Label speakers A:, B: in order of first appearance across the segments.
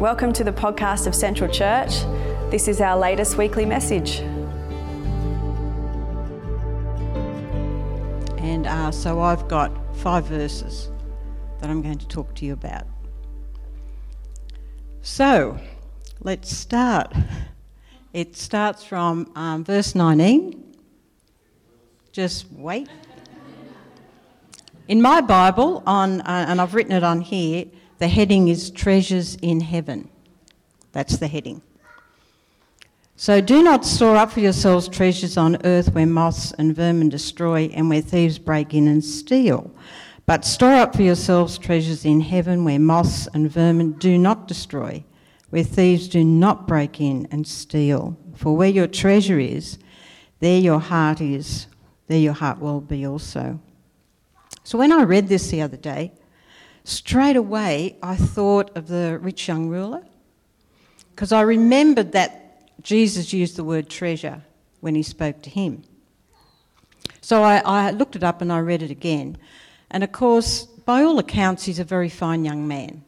A: Welcome to the podcast of Central Church. This is our latest weekly message.
B: And uh, so I've got five verses that I'm going to talk to you about. So let's start. It starts from um, verse 19. Just wait. In my Bible, on, uh, and I've written it on here, the heading is Treasures in Heaven. That's the heading. So do not store up for yourselves treasures on earth where moths and vermin destroy and where thieves break in and steal. But store up for yourselves treasures in heaven where moths and vermin do not destroy, where thieves do not break in and steal. For where your treasure is, there your heart is, there your heart will be also. So when I read this the other day, straight away I thought of the rich young ruler because I remembered that Jesus used the word treasure when he spoke to him. So I, I, looked it up and I read it again. And of course, by all accounts, he's a very fine young man.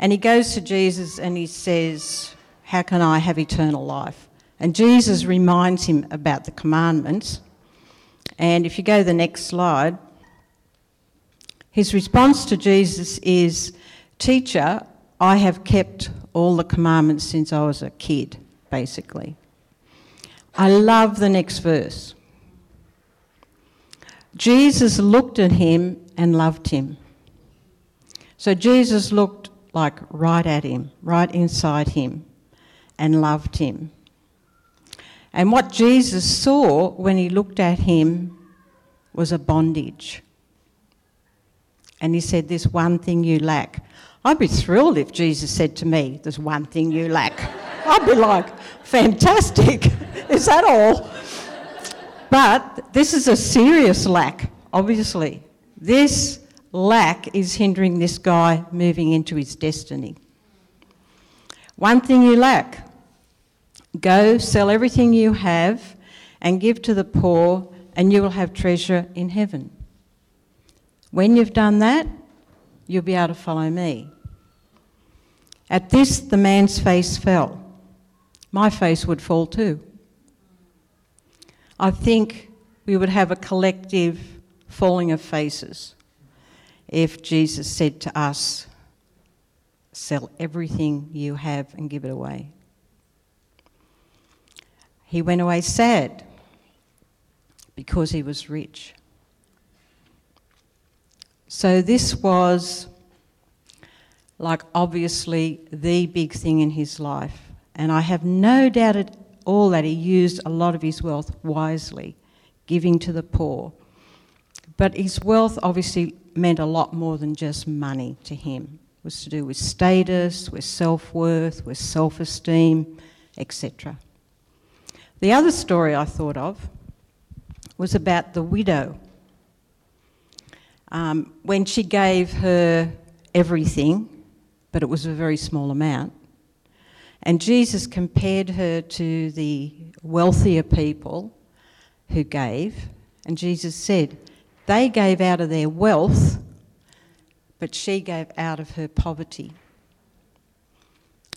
B: And he goes to Jesus and he says, How can I have eternal life? And Jesus reminds him about the commandments. And if you go to the next slide, his response to Jesus is, Teacher, I have kept all the commandments since I was a kid, basically. I love the next verse. Jesus looked at him and loved him. So Jesus looked like right at him, right inside him, and loved him. And what Jesus saw when he looked at him was a bondage and he said, There's one thing you lack. I'd be thrilled if Jesus said to me, There's one thing you lack. I'd be like, Fantastic. is that all? But this is a serious lack, obviously. This lack is hindering this guy moving into his destiny. One thing you lack go sell everything you have and give to the poor, and you will have treasure in heaven. When you've done that, you'll be able to follow me. At this, the man's face fell. My face would fall too. I think we would have a collective falling of faces if Jesus said to us, Sell everything you have and give it away. He went away sad because he was rich. So this was like obviously the big thing in his life. And I have no doubt at all that he used a lot of his wealth wisely, giving to the poor. But his wealth obviously meant a lot more than just money to him. It was to do with status, with self worth, with self esteem, etc. The other story I thought of was about the widow um, when she gave her everything, but it was a very small amount, and Jesus compared her to the wealthier people who gave, and Jesus said, They gave out of their wealth, but she gave out of her poverty.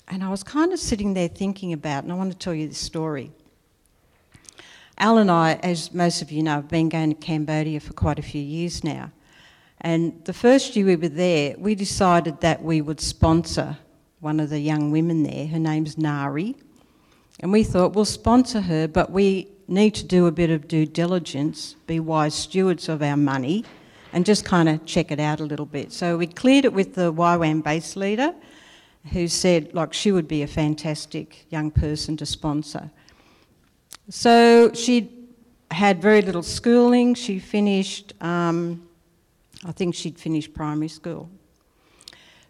B: And I was kind of sitting there thinking about, and I want to tell you this story. Al and I, as most of you know, have been going to Cambodia for quite a few years now. And the first year we were there, we decided that we would sponsor one of the young women there. Her name's Nari. And we thought we'll sponsor her, but we need to do a bit of due diligence, be wise stewards of our money, and just kind of check it out a little bit. So we cleared it with the YWAM base leader, who said, like, she would be a fantastic young person to sponsor. So she had very little schooling. She finished um, I think she'd finished primary school.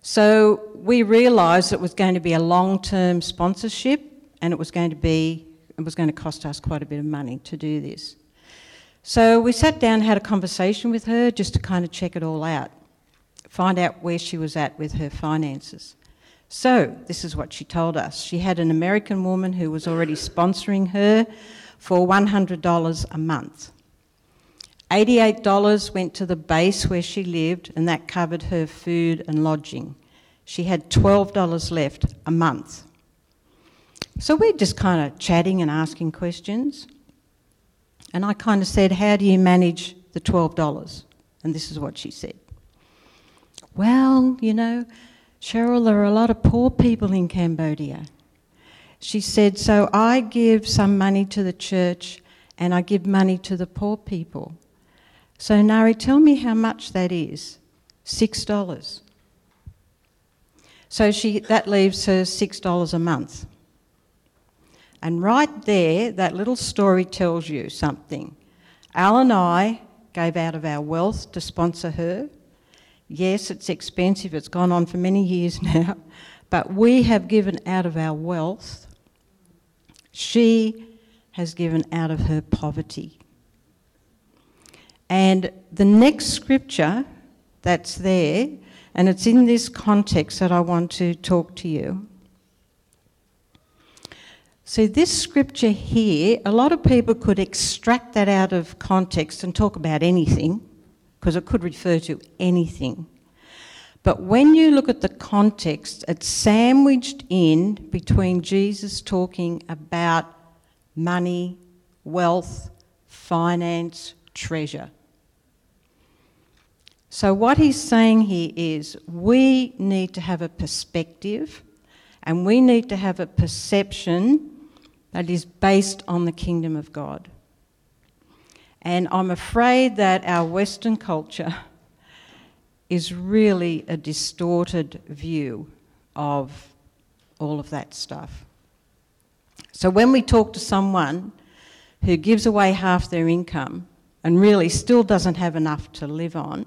B: So we realised it was going to be a long-term sponsorship, and it was going to be it was going to cost us quite a bit of money to do this. So we sat down had a conversation with her just to kind of check it all out, find out where she was at with her finances. So this is what she told us. She had an American woman who was already sponsoring her for $100 a month. $88 went to the base where she lived, and that covered her food and lodging. she had $12 left a month. So we're just kind of chatting and asking questions. And I kind of said, How do you manage the $12? And this is what she said. Well, you know, Cheryl, there are a lot of poor people in Cambodia. She said, So I give some money to the church and I give money to the poor people. So, Nari, tell me how much that is. Six dollars. So she, that leaves her six dollars a month. And right there, that little story tells you something. Al and I gave out of our wealth to sponsor her. Yes, it's expensive, it's gone on for many years now, but we have given out of our wealth she has given out of her poverty. And the next scripture that's there, and it's in this context that I want to talk to you. See, this scripture here, a lot of people could extract that out of context and talk about anything, because it could refer to anything. But when you look at the context, it's sandwiched in between Jesus talking about money, wealth, finance, treasure. So, what he's saying here is we need to have a perspective and we need to have a perception that is based on the kingdom of God. And I'm afraid that our Western culture is really a distorted view of all of that stuff. So when we talk to someone who gives away half their income and really still doesn't have enough to live on,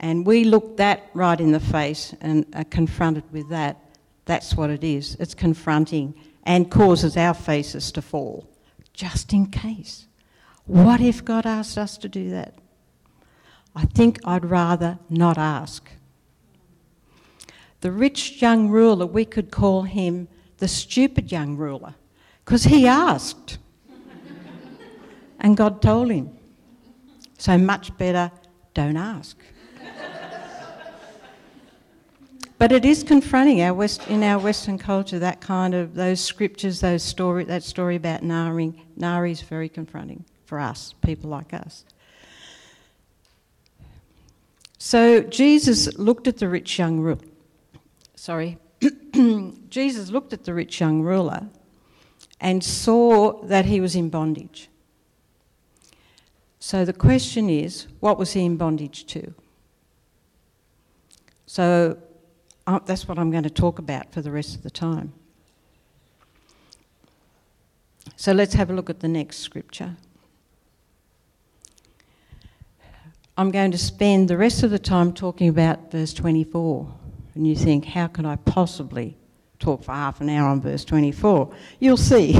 B: and we look that right in the face and are confronted with that, that's what it is. It's confronting and causes our faces to fall, just in case. What if God asked us to do that? I think I'd rather not ask. The rich young ruler, we could call him the stupid young ruler, because he asked. and God told him. So much better don't ask. But it is confronting our West, in our Western culture that kind of those scriptures, those story, that story about Nari. Nari is very confronting for us, people like us. So Jesus looked at the rich young ruler. Sorry. Jesus looked at the rich young ruler and saw that he was in bondage. So the question is, what was he in bondage to? So uh, that's what I'm going to talk about for the rest of the time. So let's have a look at the next scripture. I'm going to spend the rest of the time talking about verse 24. And you think, how can I possibly talk for half an hour on verse 24? You'll see.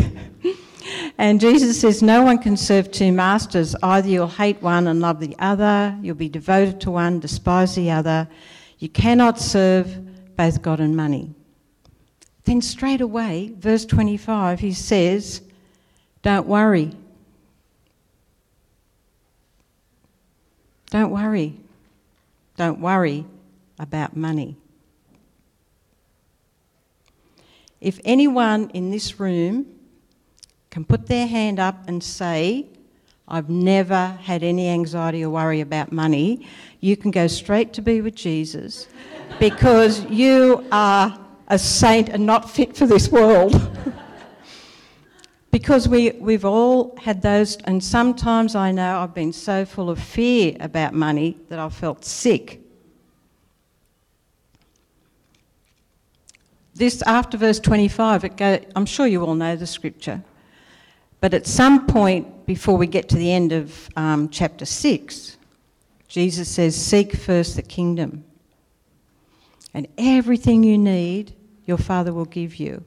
B: and Jesus says, No one can serve two masters. Either you'll hate one and love the other, you'll be devoted to one, despise the other. You cannot serve both God and money. Then, straight away, verse 25, he says, Don't worry. Don't worry. Don't worry about money. If anyone in this room can put their hand up and say, I've never had any anxiety or worry about money, you can go straight to be with Jesus because you are a saint and not fit for this world. because we, we've all had those, and sometimes I know I've been so full of fear about money that I've felt sick. This, after verse 25, it go, I'm sure you all know the scripture, but at some point before we get to the end of um, chapter 6, Jesus says, Seek first the kingdom, and everything you need, your Father will give you.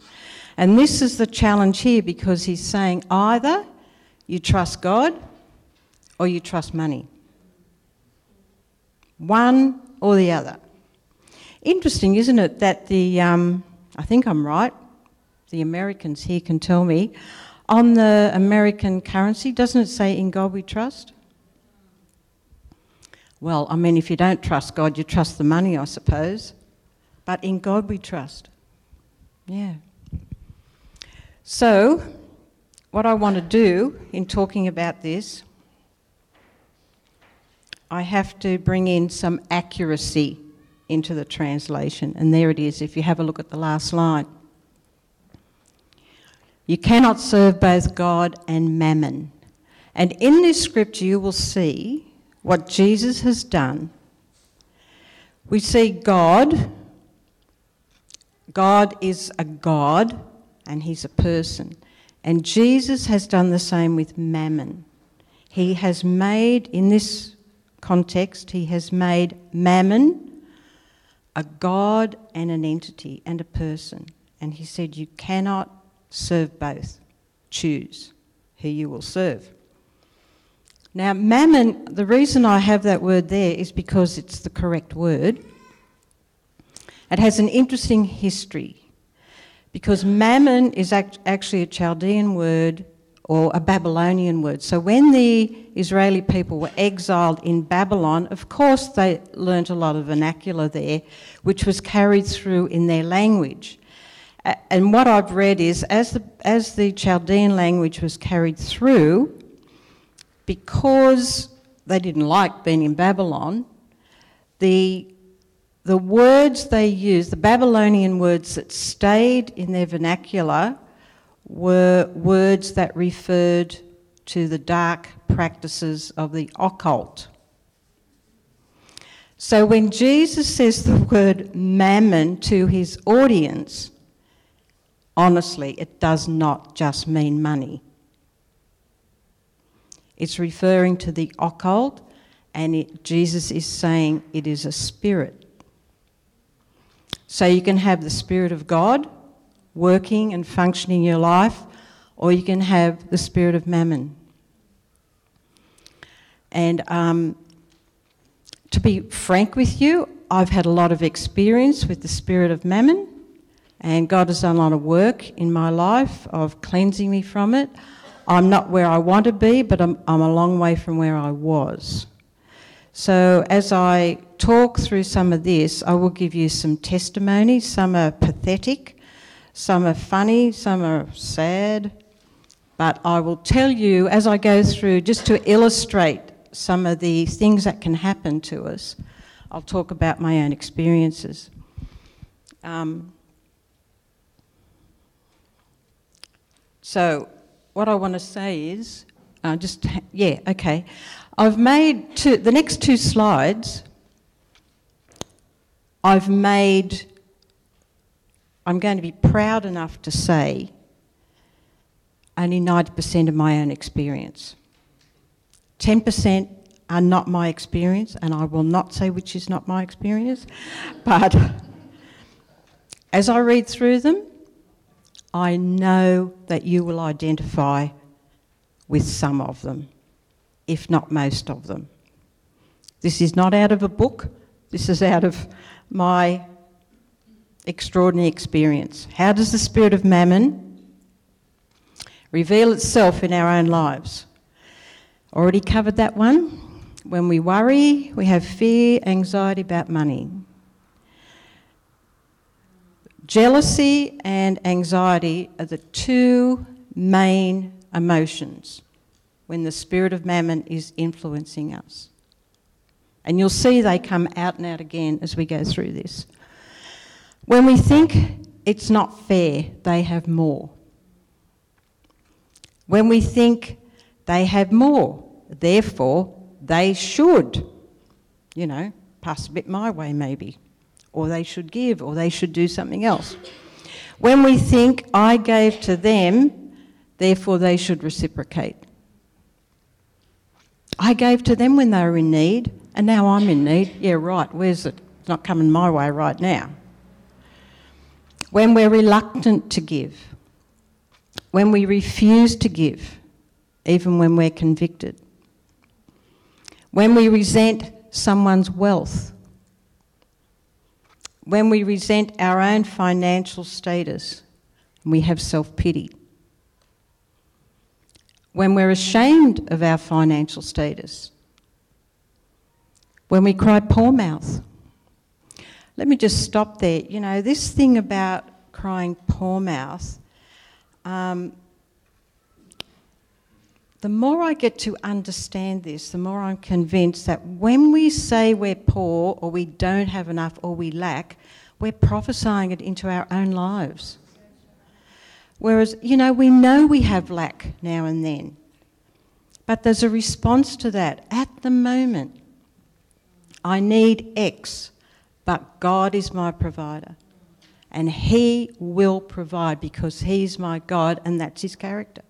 B: And this is the challenge here because he's saying either you trust God or you trust money. One or the other. Interesting, isn't it, that the, um, I think I'm right, the Americans here can tell me, on the American currency, doesn't it say, In God we trust? Well, I mean, if you don't trust God, you trust the money, I suppose. but in God we trust. Yeah. So, what I want to do in talking about this, I have to bring in some accuracy into the translation. And there it is, if you have a look at the last line. You cannot serve both God and mammon. And in this scripture, you will see what Jesus has done. We see God. God is a God and he's a person. And Jesus has done the same with mammon. He has made, in this context, he has made mammon a God and an entity and a person. And he said, You cannot serve both. Choose who you will serve. Now, mammon, the reason I have that word there is because it's the correct word. It has an interesting history because mammon is act- actually a Chaldean word or a Babylonian word. So when the Israeli people were exiled in Babylon, of course they learnt a lot of vernacular there, which was carried through in their language. And what I've read is as the, as the Chaldean language was carried through, because they didn't like being in Babylon, the the words they used, the Babylonian words that stayed in their vernacular, were words that referred to the dark practices of the occult. So when Jesus says the word mammon to his audience, honestly, it does not just mean money. It's referring to the occult, and it, Jesus is saying it is a spirit. So you can have the Spirit of God working and functioning in your life, or you can have the Spirit of Mammon. And um, to be frank with you, I've had a lot of experience with the Spirit of Mammon, and God has done a lot of work in my life of cleansing me from it. I'm not where I want to be, but I'm, I'm a long way from where I was. So, as I talk through some of this, I will give you some testimonies. Some are pathetic, some are funny, some are sad. But I will tell you as I go through, just to illustrate some of the things that can happen to us, I'll talk about my own experiences. Um, so, what I want to say is uh, just, yeah, okay. I've made two, the next two slides, I've made, I'm going to be proud enough to say, only 90% of my own experience. 10% are not my experience, and I will not say which is not my experience, but as I read through them, I know that you will identify with some of them if not most of them. This is not out of a book, this is out of my extraordinary experience. How does the spirit of mammon reveal itself in our own lives? Already covered that one. When we worry, we have fear, anxiety about money. Jealousy and anxiety are the two main emotions when the spirit of mammon is influencing us. And you'll see they come out and out again as we go through this. When we think it's not fair, they have more. When we think they have more, therefore they should, you know, pass a bit my way maybe, or they should give, or they should do something else. When we think I gave to them, therefore they should reciprocate. I gave to them when they were in need, and now I'm in need. Yeah, right, where's it? It's not coming my way right now. When we're reluctant to give, when we refuse to give, even when we're convicted, when we resent someone's wealth, when we resent our own financial status, we have self pity when we're ashamed of our financial status, when we cry poor mouth, let me just stop there. You know, this thing about crying poor mouth, um, the more I get to understand this, the more I'm convinced that when we say we're poor or we don't have enough or we lack, we're prophesying it into our own lives. Whereas, you know, we know we have lack now and then, but there's a response to that. At the moment, I need X, but God is my provider. And He will provide because He's my God and that's His character.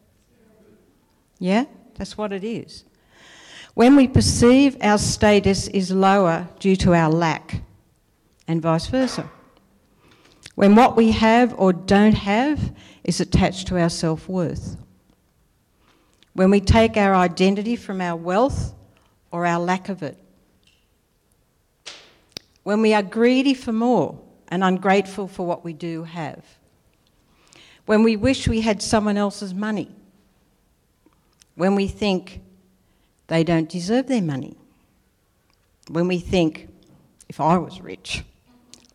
B: Yeah? That's what it is. When we perceive our status is lower due to our lack, and vice versa. When what we have or don't have is attached to our self worth. When we take our identity from our wealth or our lack of it. When we are greedy for more and ungrateful for what we do have. When we wish we had someone else's money when we think they don't deserve their money, when we think, if I was rich,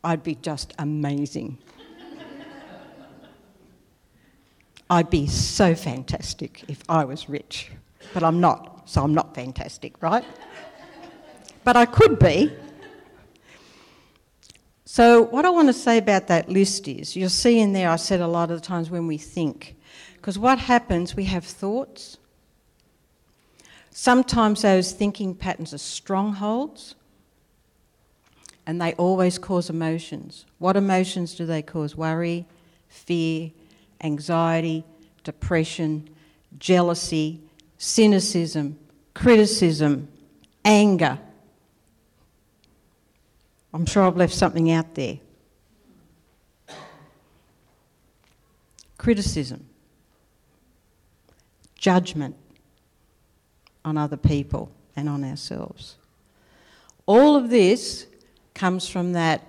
B: I'd be just amazing. I'd be so fantastic if I was rich, but I'm not, so I'm not fantastic, right? but I could be. So, what I want to say about that list is you'll see in there, I said a lot of the times when we think, because what happens, we have thoughts, Sometimes those thinking patterns are strongholds and they always cause emotions. What emotions do they cause? Worry, fear, anxiety, depression, jealousy, cynicism, criticism, anger. I'm sure I've left something out there. Criticism, judgment, on other people and on ourselves. All of this comes from that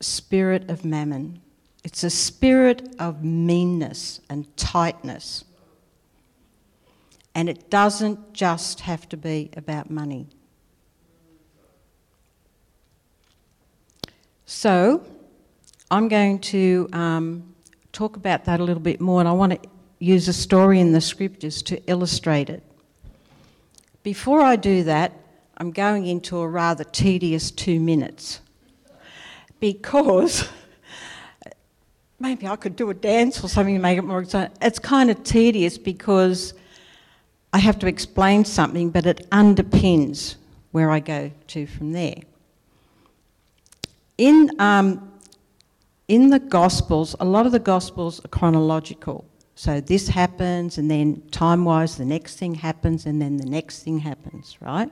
B: spirit of mammon. It's a spirit of meanness and tightness. And it doesn't just have to be about money. So, I'm going to um, talk about that a little bit more, and I want to use a story in the scriptures to illustrate it. Before I do that, I'm going into a rather tedious two minutes because maybe I could do a dance or something to make it more exciting. It's kind of tedious because I have to explain something, but it underpins where I go to from there. In, um, in the Gospels, a lot of the Gospels are chronological. So this happens, and then time wise, the next thing happens, and then the next thing happens, right?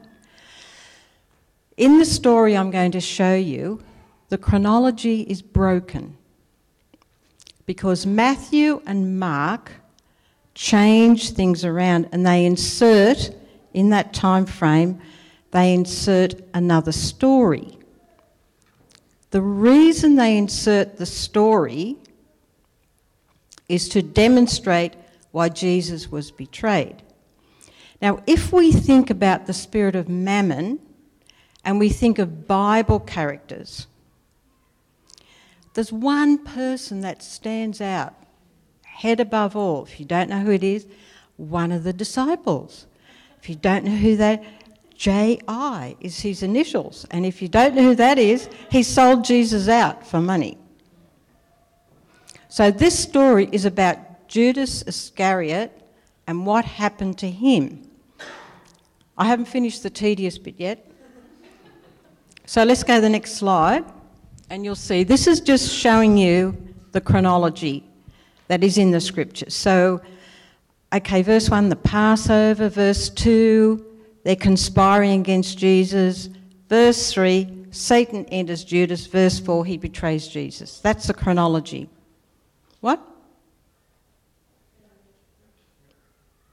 B: In the story I'm going to show you, the chronology is broken because Matthew and Mark change things around and they insert in that time frame they insert another story. The reason they insert the story is to demonstrate why Jesus was betrayed. Now, if we think about the spirit of mammon and we think of Bible characters, there's one person that stands out, head above all. If you don't know who it is, one of the disciples. If you don't know who that, J.I. is his initials. And if you don't know who that is, he sold Jesus out for money. So this story is about Judas Iscariot and what happened to him. I haven't finished the tedious bit yet. So let's go to the next slide, and you'll see this is just showing you the chronology that is in the scriptures. So, okay, verse 1, the Passover, verse 2, they're conspiring against Jesus. Verse 3, Satan enters Judas. Verse 4, he betrays Jesus. That's the chronology. What?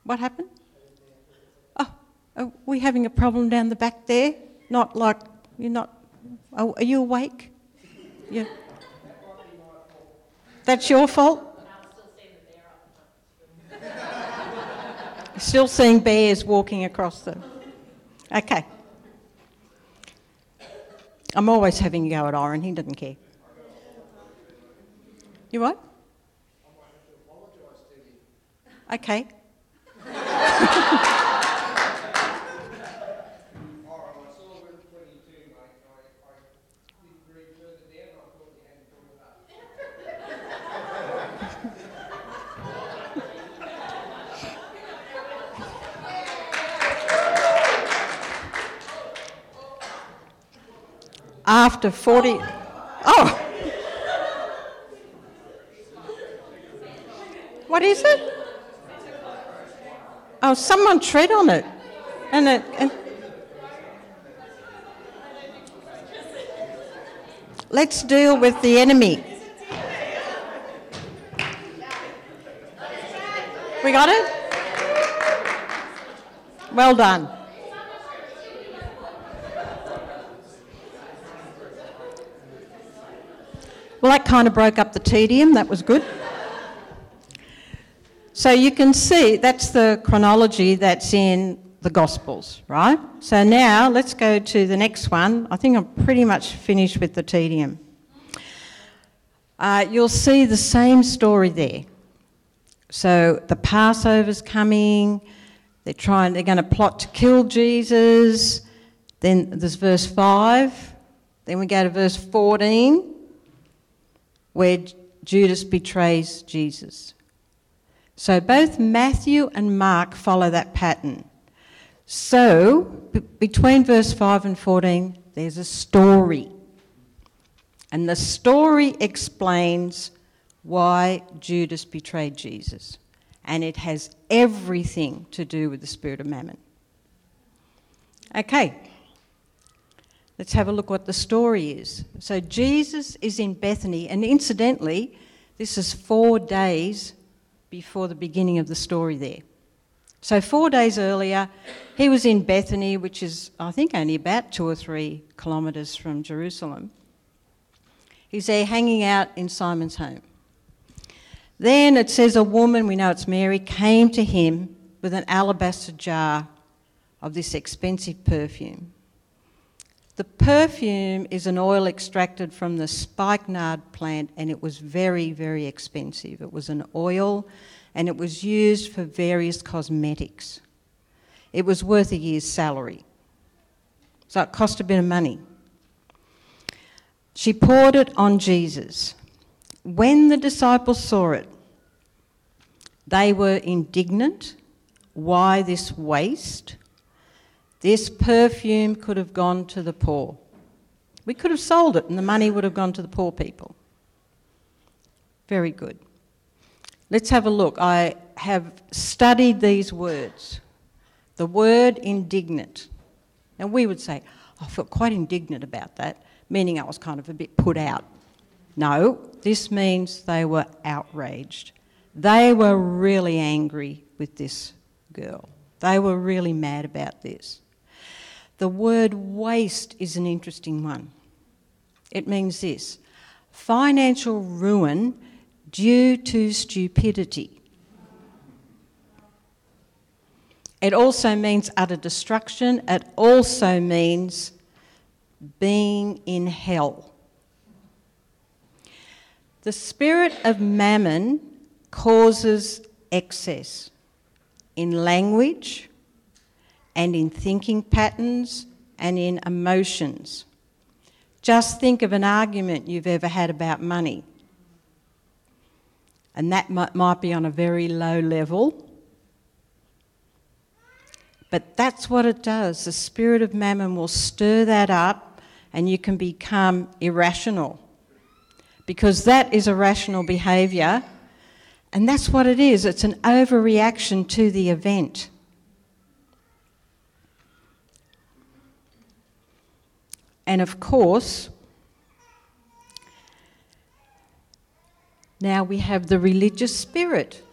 B: What happened? Oh, are we having a problem down the back there? Not like you're not. Oh, are you awake? Yeah. That's your fault? Still seeing bears walking across the. Okay. I'm always having a go at Oren, he doesn't care. You what? Okay. After 40. Oh! What is it? Oh, someone tread on it. And it. And Let's deal with the enemy. We got it? Well done. Well, that kind of broke up the tedium. That was good. So you can see that's the chronology that's in the Gospels, right? So now let's go to the next one. I think I'm pretty much finished with the tedium. Uh, you'll see the same story there. So the Passover's coming. They're trying. They're going to plot to kill Jesus. Then there's verse five. Then we go to verse fourteen, where Judas betrays Jesus. So both Matthew and Mark follow that pattern. So b- between verse 5 and 14, there's a story. And the story explains why Judas betrayed Jesus. And it has everything to do with the spirit of mammon. Okay, let's have a look what the story is. So Jesus is in Bethany, and incidentally, this is four days before the beginning of the story there. So, four days earlier, he was in Bethany, which is, I think, only about two or three kilometres from Jerusalem. He's there hanging out in Simon's home. Then it says a woman, we know it's Mary, came to him with an alabaster jar of this expensive perfume. The perfume is an oil extracted from the spikenard plant and it was very, very expensive. It was an oil and it was used for various cosmetics. It was worth a year's salary. So it cost a bit of money. She poured it on Jesus. When the disciples saw it, they were indignant. Why this waste? This perfume could have gone to the poor. We could have sold it and the money would have gone to the poor people. Very good. Let's have a look. I have studied these words. The word indignant. Now we would say, I felt quite indignant about that, meaning I was kind of a bit put out. No, this means they were outraged. They were really angry with this girl. They were really mad about this. The word waste is an interesting one. It means this financial ruin due to stupidity. It also means utter destruction. It also means being in hell. The spirit of mammon causes excess in language, and in thinking patterns and in emotions. Just think of an argument you've ever had about money. And that might, be on a very low level. But that's what it does. The spirit of mammon will stir that up, and you can become irrational. Because that is irrational behaviour, and that's what it is it's an overreaction to the event. And of course, now we have the religious spirit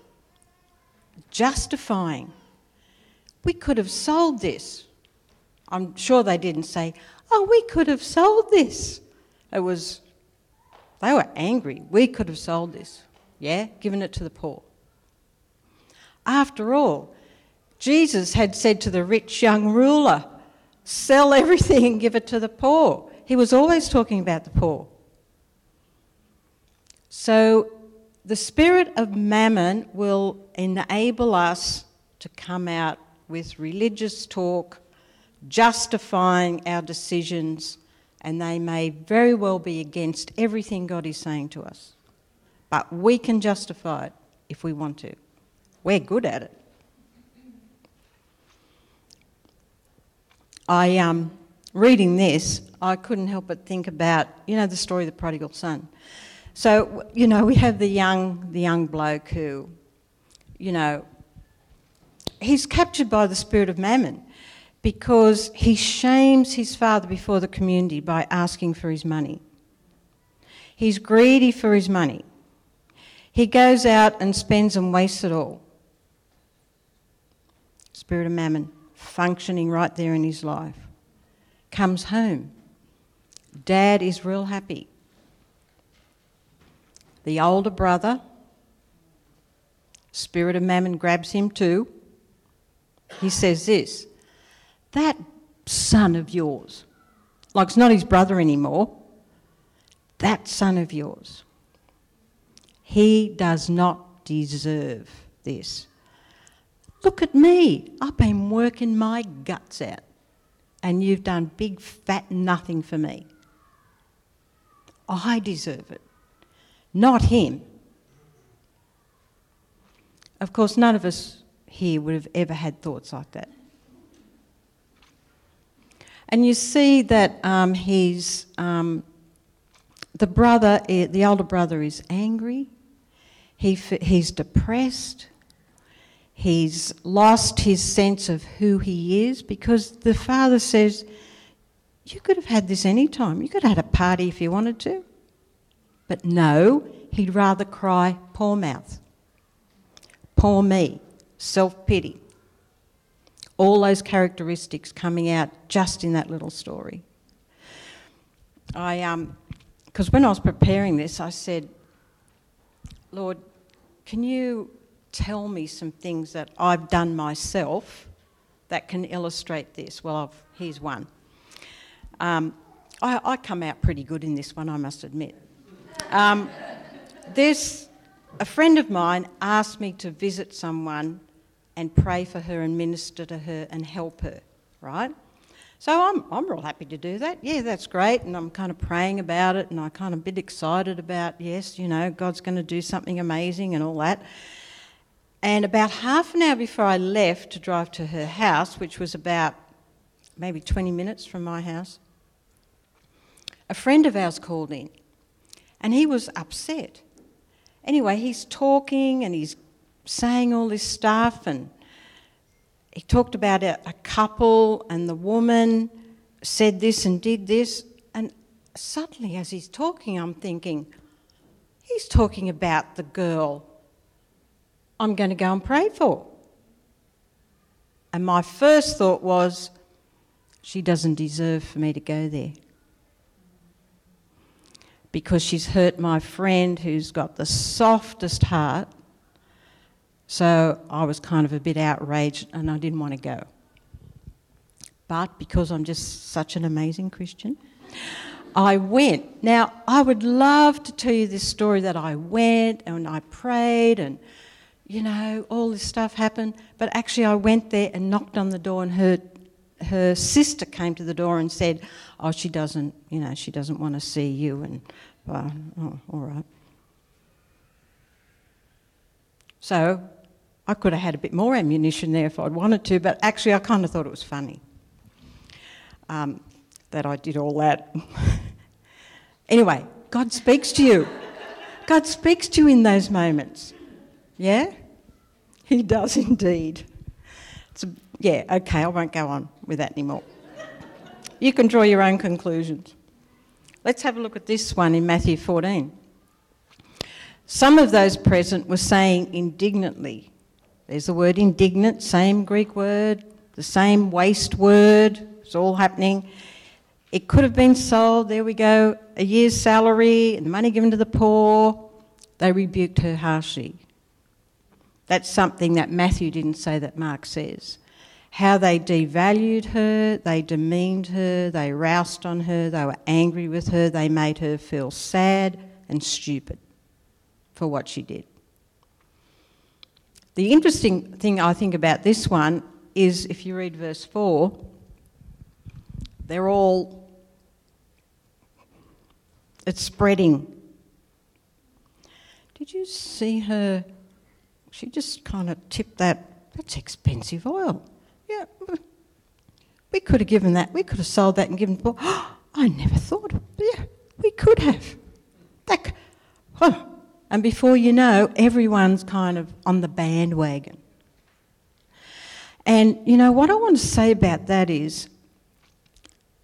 B: justifying. We could have sold this. I'm sure they didn't say, oh, we could have sold this. It was, they were angry. We could have sold this. Yeah, given it to the poor. After all, Jesus had said to the rich young ruler, Sell everything and give it to the poor. he was always talking about the poor. So the spirit of mammon will enable us to come out with religious talk, justifying our decisions, and they may very well be against everything God is saying to us. But we can justify it if we want to. We're good at it. I um, reading this, I couldn't help but think about you know the story of the prodigal son. So you know we have the young the young bloke who, you know, he's captured by the spirit of mammon because he shames his father before the community by asking for his money. He's greedy for his money. He goes out and spends and wastes it all. Spirit of mammon functioning right there in his life. Comes home. Dad is real happy. The older brother, spirit of mammon grabs him too. He says this That son of yours, like it's not his brother anymore, that son of yours, he does not deserve this. Look at me. I've been working my guts out, and you've done big fat nothing for me. I deserve it, not him. Of course, none of us here would have ever had thoughts like that. And you see that um, he's, um, the brother, eh, the older brother is angry, he, he's depressed, He's lost his sense of who he is because the father says, You could have had this any time. You could have had a party if you wanted to. But no, he'd rather cry, Poor mouth. Poor me. Self pity. All those characteristics coming out just in that little story. I, um, because when I was preparing this, I said, Lord, can you tell me some things that I've done myself that can illustrate this? Well, I've, here's one. Um, I, I, come out pretty good in this one, I must admit. Um, a friend of mine asked me to visit someone and pray for her and minister to her and help her, right? So I'm, I'm real happy to do that. Yeah, that's great. And I'm kind of praying about it and I'm kind of a bit excited about, yes, you know, God's going to do something amazing and all that. And about half an hour before I left to drive to her house, which was about maybe 20 minutes from my house, a friend of ours called in and he was upset. Anyway, he's talking and he's saying all this stuff and he talked about a, a couple and the woman said this and did this. And suddenly, as he's talking, I'm thinking, he's talking about the girl I'm going to go and pray for. And my first thought was, she doesn't deserve for me to go there. Because she's hurt my friend who's got the softest heart. So I was kind of a bit outraged and I didn't want to go. But because I'm just such an amazing Christian, I went. Now, I would love to tell you this story that I went and I prayed and you know, all this stuff happened. But actually, I went there and knocked on the door, and her, her sister came to the door and said, Oh, she doesn't, you know, she doesn't want to see you. And, well, oh, all right. So I could have had a bit more ammunition there if I'd wanted to, but actually, I kind of thought it was funny um, that I did all that. anyway, God speaks to you. God speaks to you in those moments. Yeah? He does indeed. A, yeah, okay, I won't go on with that anymore. You can draw your own conclusions. Let's have a look at this one in Matthew 14. Some of those present were saying indignantly. There's the word indignant, same Greek word, the same waste word, it's all happening. It could have been sold, there we go, a year's salary and money given to the poor. They rebuked her harshly. That's something that Matthew didn't say that Mark says. how they devalued her, they demeaned her, they roused on her, they were angry with her, they made her feel sad and stupid for what she did. The interesting thing I think about this one is if you read verse 4, they're all, it's spreading. Did you see her? She just kind of tipped that, that's expensive oil. Yeah, we could have given that, we could have sold that and given, oh, I never thought, yeah, we could have. That, oh. And before you know, everyone's kind of on the bandwagon. And you know, what I want to say about that is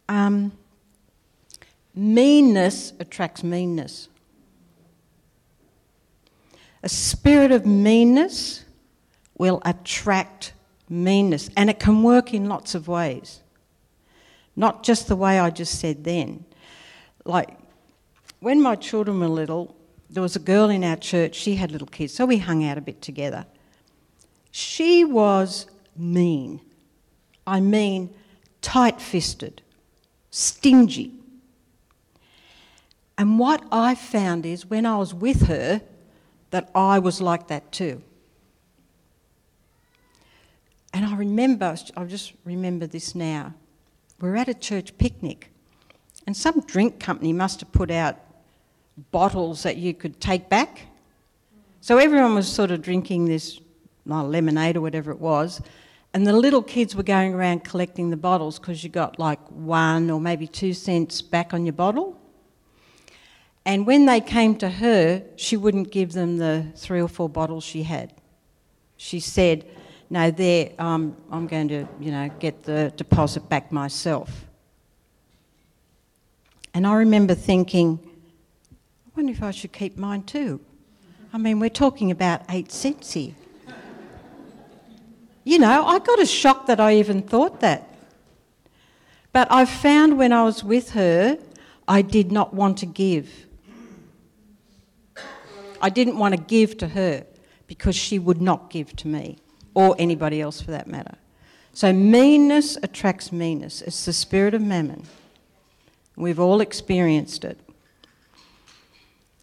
B: um, meanness attracts meanness. A spirit of meanness will attract meanness, and it can work in lots of ways. Not just the way I just said then. Like, when my children were little, there was a girl in our church, she had little kids, so we hung out a bit together. She was mean. I mean, tight fisted, stingy. And what I found is when I was with her, that I was like that too. And I remember, I just remember this now. We were at a church picnic, and some drink company must have put out bottles that you could take back. So everyone was sort of drinking this well, lemonade or whatever it was, and the little kids were going around collecting the bottles because you got like one or maybe two cents back on your bottle. And when they came to her, she wouldn't give them the three or four bottles she had. She said, no, there, um, I'm going to, you know, get the deposit back myself. And I remember thinking, I wonder if I should keep mine too. I mean, we're talking about eight cents here. You know, I got a shock that I even thought that. But I found when I was with her, I did not want to give. I didn't want to give to her because she would not give to me or anybody else for that matter. So meanness attracts meanness. It's the spirit of mammon. We've all experienced it.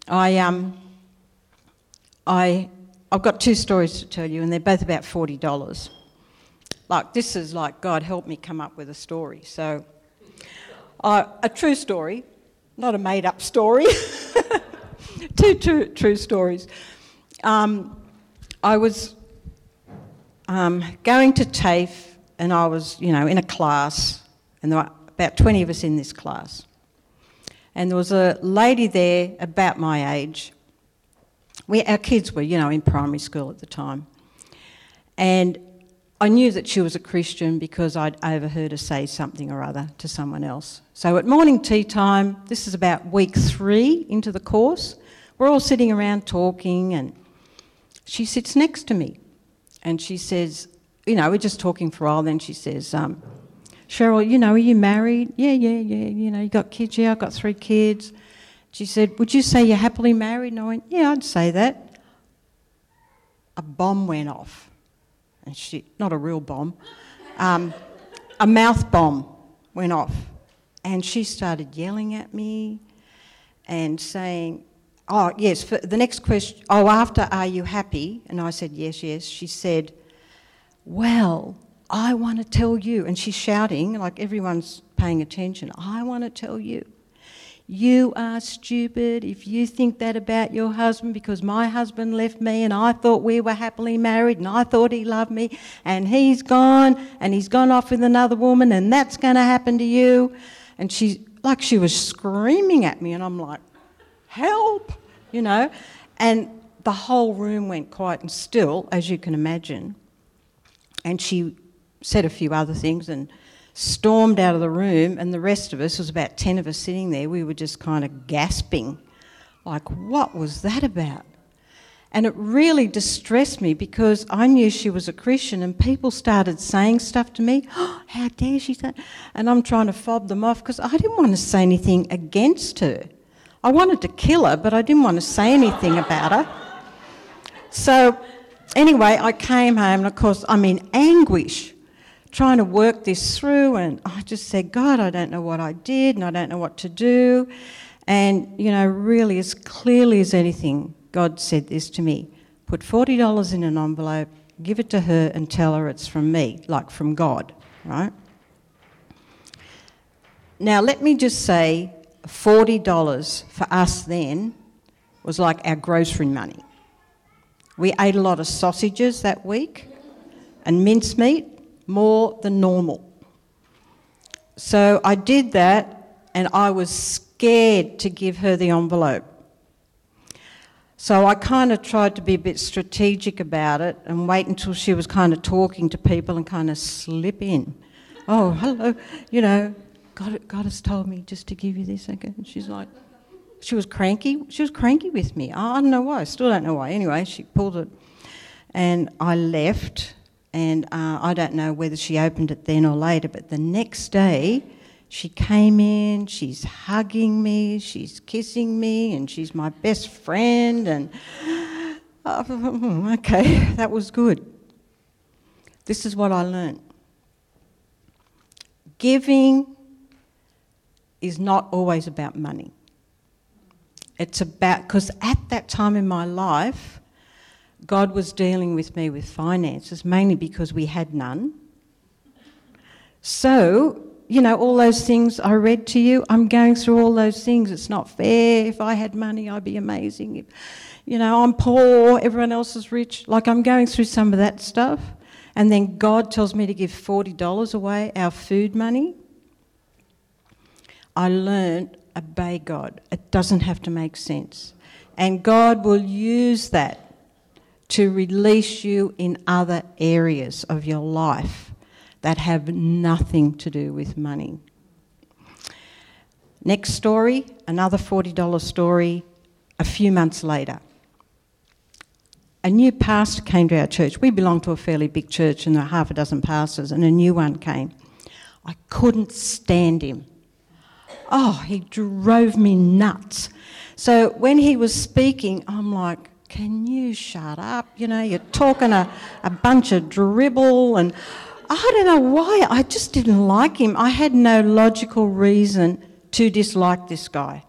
B: I um, I I've got two stories to tell you, and they're both about forty dollars. Like this is like God help me come up with a story. So, uh, a true story, not a made-up story. two true true stories. Um, I was um, going to TAFE, and I was, you know, in a class, and there were about 20 of us in this class. And there was a lady there about my age. We, our kids were, you know, in primary school at the time. And I knew that she was a Christian because I'd overheard her say something or other to someone else. So at morning tea time, this is about week three into the course, we're all sitting around talking, and she sits next to me. And she says, you know, we're just talking for a while. Then she says, um, Cheryl, you know, are you married? Yeah, yeah, yeah. You know, you got kids? Yeah, I've got three kids. She said, Would you say you're happily married? And I went, Yeah, I'd say that. A bomb went off. And she, not a real bomb, um, a mouth bomb went off. And she started yelling at me and saying, Oh, yes, for the next question. Oh, after, are you happy? And I said, Yes, yes. She said, Well, I want to tell you. And she's shouting, like everyone's paying attention. I want to tell you. You are stupid if you think that about your husband because my husband left me and I thought we were happily married and I thought he loved me and he's gone and he's gone off with another woman and that's going to happen to you. And she, like, she was screaming at me and I'm like, help, you know. And the whole room went quiet and still, as you can imagine. And she said a few other things and stormed out of the room. And the rest of us, was about 10 of us sitting there, we were just kind of gasping, like, what was that about? And it really distressed me because I knew she was a Christian and people started saying stuff to me. Oh, how dare she say? And I'm trying to fob them off because I didn't want to say anything against her. I wanted to kill her, but I didn't want to say anything about her. So, anyway, I came home, and of course, I'm in anguish, trying to work this through, and I just said, God, I don't know what I did, and I don't know what to do. And, you know, really, as clearly as anything, God said this to me put $40 in an envelope, give it to her, and tell her it's from me, like from God, right? Now, let me just say $40 for us then was like our grocery money. We ate a lot of sausages that week and mincemeat, more than normal. So I did that and I was scared to give her the envelope. So I kind of tried to be a bit strategic about it and wait until she was kind of talking to people and kind of slip in. Oh, hello, you know, God, God has told me just to give you this. Okay. And she's like, she was cranky. She was cranky with me. I don't know why. I still don't know why. Anyway, she pulled it. And I left. And uh, I don't know whether she opened it then or later. But the next day, she came in. She's hugging me. She's kissing me. And she's my best friend. And uh, okay, that was good. This is what I learned. Giving is not always about money. It's about, because at that time in my life, God was dealing with me with finances, mainly because we had none. So, you know, all those things I read to you, I'm going through all those things. It's not fair. If I had money, I'd be amazing. If, you know, I'm poor, everyone else is rich. Like, I'm going through some of that stuff. And then God tells me to give $40 away, our food money. I learned obey God. It doesn't have to make sense. And God will use that to release you in other areas of your life that have nothing to do with money. Next story, another $40 story a few months later. A new pastor came to our church. We belong to a fairly big church and there are half a dozen pastors, and a new one came. I couldn't stand him oh, he drove me nuts. So when he was speaking, I'm like, can you shut up? You know, you're talking a, a bunch of dribble, and I don't know why. I just didn't like him. I had no logical reason to dislike this guy.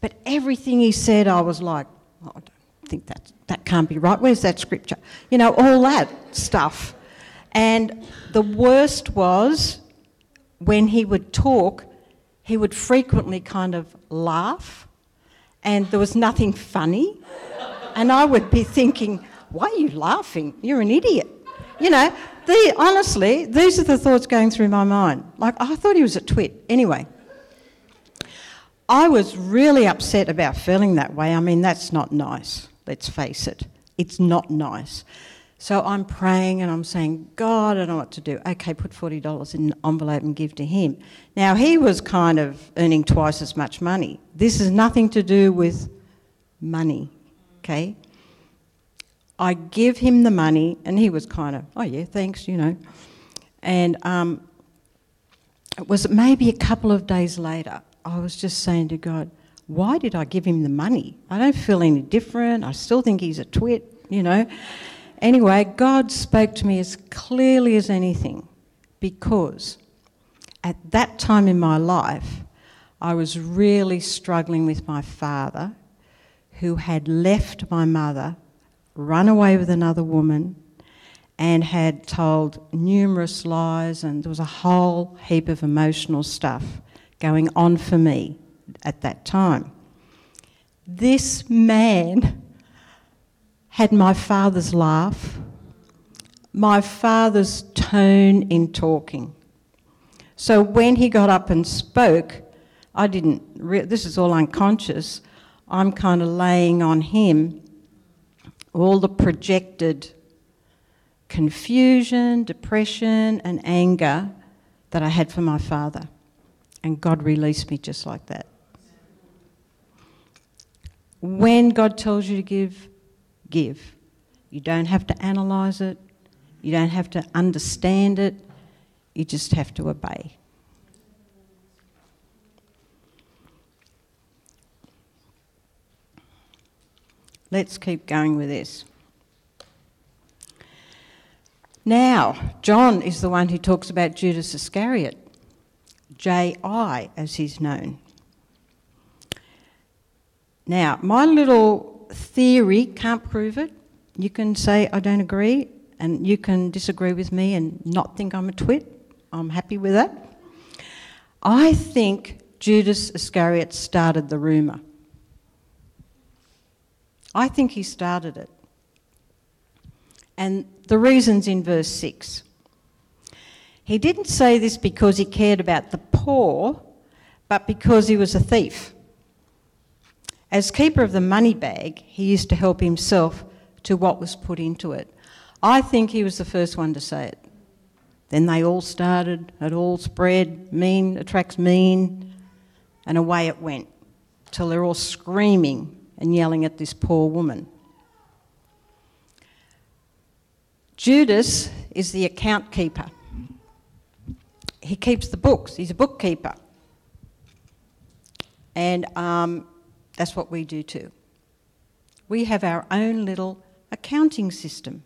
B: But everything he said, I was like, oh, I don't think that, that can't be right. Where's that scripture? You know, all that stuff. And the worst was when he would talk, he would frequently kind of laugh, and there was nothing funny. And I would be thinking, why are you laughing? You're an idiot. You know, the, honestly, these are the thoughts going through my mind. Like, I thought he was a twit. Anyway, I was really upset about feeling that way. I mean, that's not nice, let's face it. It's not nice. So I'm praying and I'm saying, God, I don't know what to do. Okay, put $40 in an envelope and give to him. Now, he was kind of earning twice as much money. This has nothing to do with money, okay? I give him the money and he was kind of, oh yeah, thanks, you know. And um, it was maybe a couple of days later, I was just saying to God, why did I give him the money? I don't feel any different. I still think he's a twit, you know. Anyway, God spoke to me as clearly as anything because at that time in my life, I was really struggling with my father who had left my mother, run away with another woman, and had told numerous lies, and there was a whole heap of emotional stuff going on for me at that time. This man had my father's laugh, my father's tone in talking. So when he got up and spoke, I didn't, re- this is all unconscious, I'm kind of laying on him all the projected confusion, depression, and anger that I had for my father. And God released me just like that. When God tells you to give, give. You don't have to analyse it, you don't have to understand it, you just have to obey. Let's keep going with this. Now, John is the one who talks about Judas Iscariot, J.I. as he's known. Now, my little theory can't prove it. You can say I don't agree, and you can disagree with me and not think I'm a twit. I'm happy with that. I think Judas Iscariot started the rumour. I think he started it. And the reason's in verse 6. He didn't say this because he cared about the poor, but because he was a thief. As keeper of the money bag, he used to help himself to what was put into it. I think he was the first one to say it. Then they all started, it all spread, mean attracts mean, and away it went, till they're all screaming and yelling at this poor woman. Judas is the account keeper. He keeps the books, he's a bookkeeper. And um, that's what we do too. We have our own little accounting system,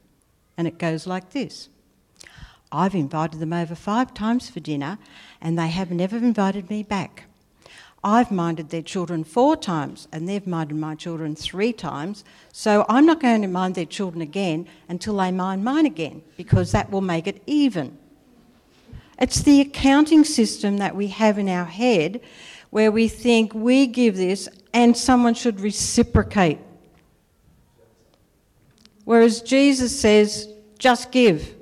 B: and it goes like this. I've invited them over five times for dinner, and they have never invited me back. I've minded their children four times, and they've minded my children three times, so I'm not going to mind their children again until they mind mine again, because that will make it even. It's the accounting system that we have in our head where we think we give this and someone should reciprocate. Whereas Jesus says, just give.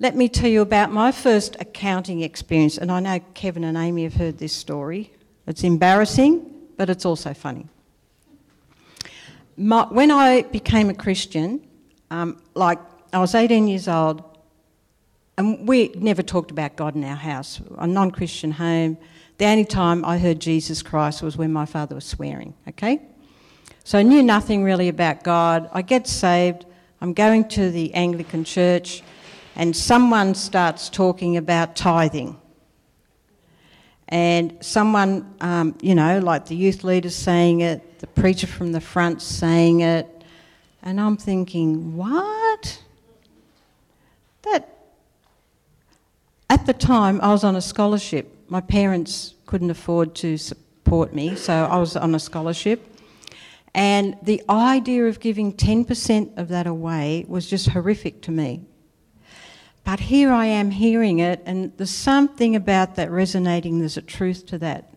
B: Let me tell you about my first accounting experience, and I know Kevin and Amy have heard this story. It's embarrassing, but it's also funny. My, when I became a Christian, um, like I was 18 years old, and we never talked about God in our house, a non Christian home. The only time I heard Jesus Christ was when my father was swearing, okay? So I knew nothing really about God. I get saved, I'm going to the Anglican church, and someone starts talking about tithing. And someone, um, you know, like the youth leader saying it, the preacher from the front saying it, and I'm thinking, what? That at the time, I was on a scholarship. My parents couldn't afford to support me, so I was on a scholarship. And the idea of giving 10% of that away was just horrific to me. But here I am hearing it, and there's something about that resonating, there's a truth to that.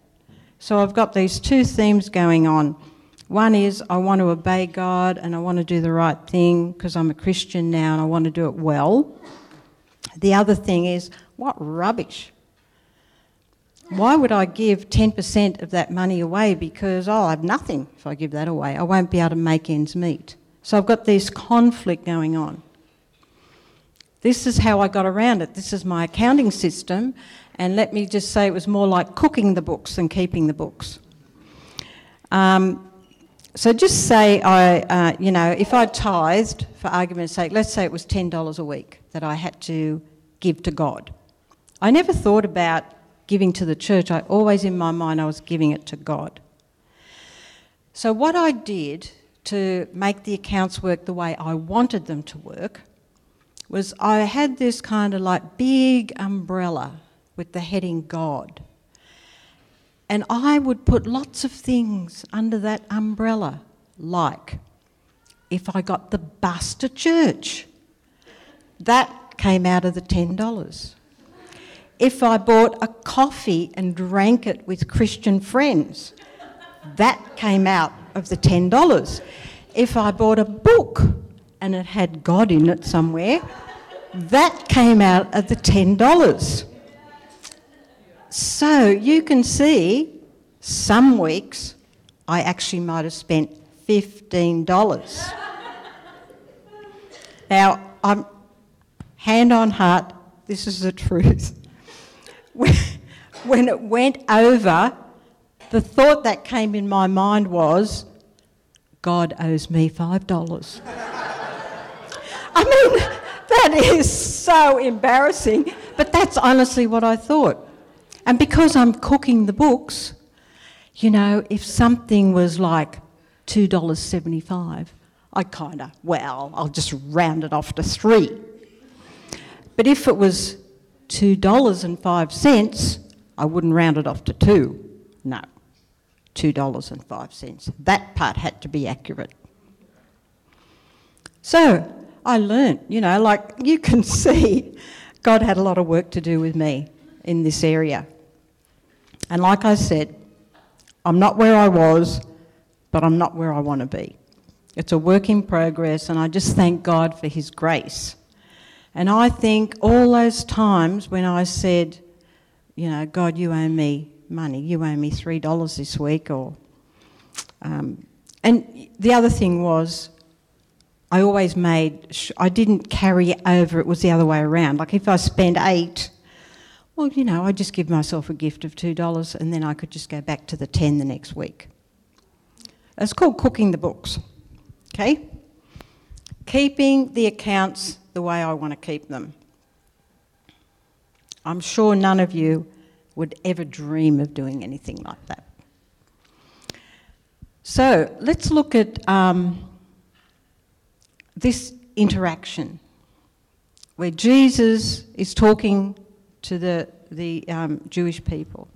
B: So I've got these two themes going on. One is I want to obey God and I want to do the right thing because I'm a Christian now and I want to do it well. The other thing is what rubbish. Why would I give 10% of that money away? Because, oh, I have nothing if I give that away. I won't be able to make ends meet. So I've got this conflict going on. This is how I got around it. This is my accounting system. And let me just say it was more like cooking the books than keeping the books. Um, so just say I, uh, you know, if I tithed, for argument's sake, let's say it was $10 a week that I had to give to God. I never thought about giving to the church. I always, in my mind, I was giving it to God. So, what I did to make the accounts work the way I wanted them to work was I had this kind of like big umbrella with the heading God. And I would put lots of things under that umbrella, like if I got the bus to church, that came out of the $10 if I bought a coffee and drank it with Christian friends. That came out of the $10. If I bought a book and it had God in it somewhere, that came out of the $10. So you can see some weeks I actually might have spent $15. now, I'm hand on heart, this is the truth when it went over, the thought that came in my mind was, God owes me $5. I mean, that is so embarrassing, but that's honestly what I thought. And because I'm cooking the books, you know, if something was like $2.75, I kind of, well, I'll just round it off to three. But if it was $2.05, I wouldn't round it off to two. No, $2.05. That part had to be accurate. So I learnt, you know, like you can see, God had a lot of work to do with me in this area. And like I said, I'm not where I was, but I'm not where I want to be. It's a work in progress, and I just thank God for His grace. And I think all those times when I said, you know, God, you owe me money, you owe me $3 this week, or. Um, and the other thing was, I always made, I didn't carry over, it was the other way around. Like if I spent eight, well, you know, I just give myself a gift of $2 and then I could just go back to the 10 the next week. It's called cooking the books, okay? Keeping the accounts the way I want to keep them. I'm sure none of you would ever dream of doing anything like that. So let's look at um, this interaction where Jesus is talking to the, the um, Jewish people.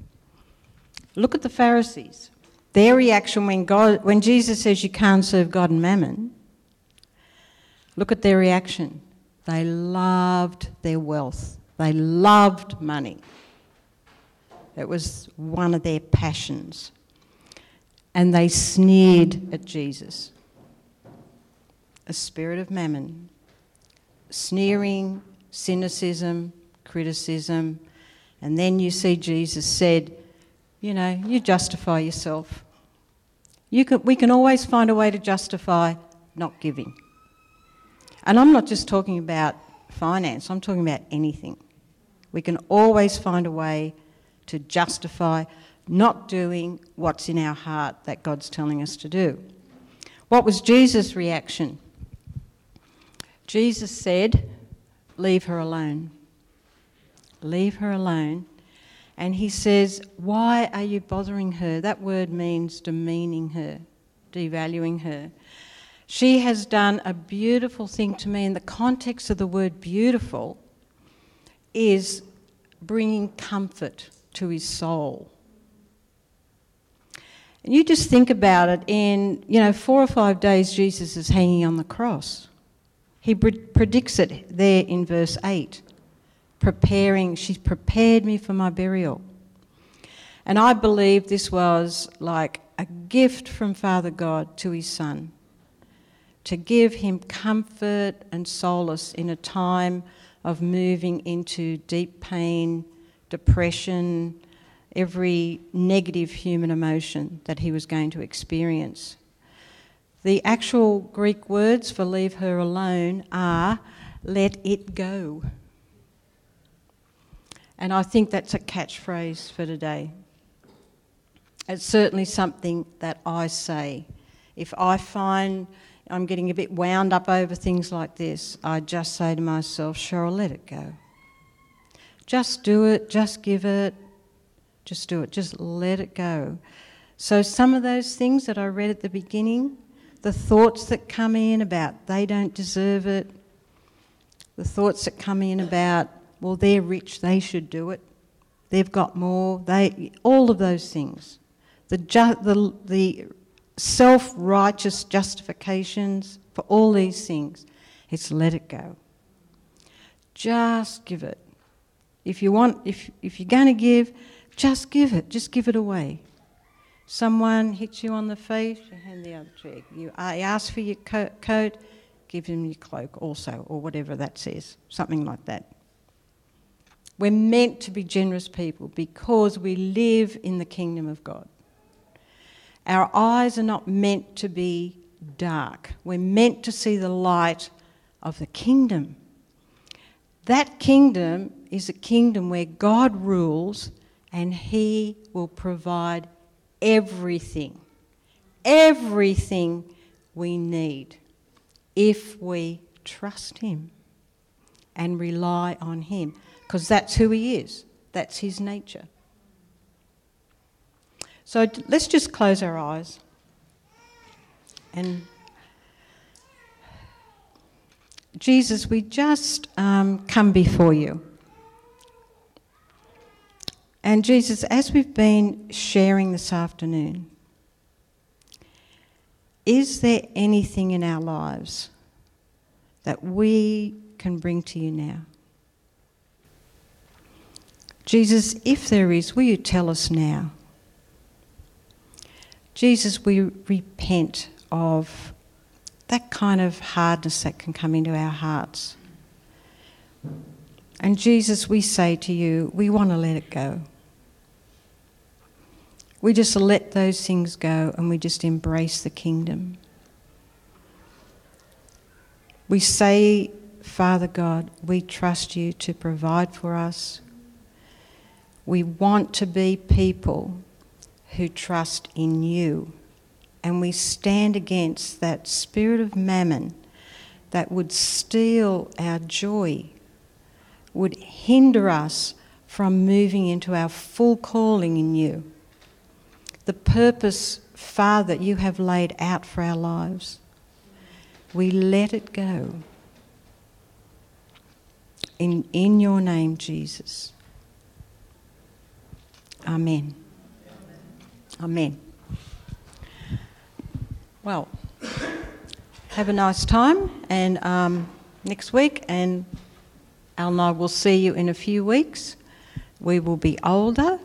B: Look at the Pharisees. Their reaction when, God, when Jesus says you can't serve God and mammon, look at their reaction. They loved their wealth, they loved money. It was one of their passions. And they sneered at Jesus. A spirit of mammon, sneering, cynicism, criticism. And then you see Jesus said, You know, you justify yourself. You can, we can always find a way to justify not giving. And I'm not just talking about finance, I'm talking about anything. We can always find a way to justify not doing what's in our heart that God's telling us to do. What was Jesus' reaction? Jesus said, Leave her alone. Leave her alone. And he says, Why are you bothering her? That word means demeaning her, devaluing her. She has done a beautiful thing to me, and the context of the word beautiful is bringing comfort to his soul. And you just think about it in, you know, four or five days Jesus is hanging on the cross. He predicts it there in verse 8. Preparing, she's prepared me for my burial. And I believe this was like a gift from Father God to his son to give him comfort and solace in a time of moving into deep pain, depression, every negative human emotion that he was going to experience. The actual Greek words for leave her alone are let it go. And I think that's a catchphrase for today. It's certainly something that I say. If I find I'm getting a bit wound up over things like this, I just say to myself, Cheryl, let it go. Just do it, just give it, just do it, just let it go. So, some of those things that I read at the beginning, the thoughts that come in about they don't deserve it, the thoughts that come in about, well, they're rich, they should do it, they've got more, they, all of those things. The, ju- the, the self righteous justifications for all these things. It's let it go. Just give it. If you want, if, if you're going to give, just give it. Just give it away. Someone hits you on the face, you hand the other cheek. You ask for your coat, give him your cloak also, or whatever that says, something like that. We're meant to be generous people because we live in the kingdom of God. Our eyes are not meant to be dark. We're meant to see the light of the kingdom. That kingdom is a kingdom where God rules and He will provide everything, everything we need if we trust Him and rely on Him, because that's who He is, that's His nature. So let's just close our eyes and Jesus, we just um, come before you. And Jesus, as we've been sharing this afternoon, is there anything in our lives that we can bring to you now? Jesus, if there is, will you tell us now? Jesus, we repent of that kind of hardness that can come into our hearts. And Jesus, we say to you, we want to let it go. We just let those things go and we just embrace the kingdom. We say, Father God, we trust you to provide for us. We want to be people who trust in you. And we stand against that spirit of mammon that would steal our joy, would hinder us from moving into our full calling in you the purpose, Father, you have laid out for our lives. We let it go. In, in your name, Jesus. Amen. Amen. Well, have a nice time, and um, next week, and Al and I will see you in a few weeks. We will be older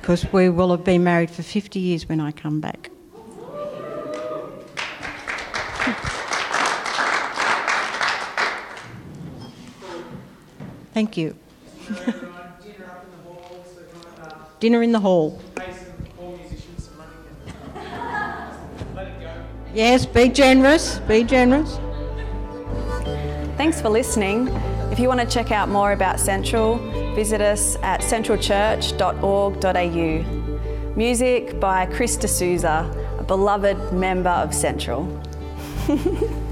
B: because we will have been married for 50 years when I come back. Thank you. Dinner in the hall. Yes, be generous, be generous.
A: Thanks for listening. If you want to check out more about Central, visit us at centralchurch.org.au. Music by Chris D'Souza, a beloved member of Central.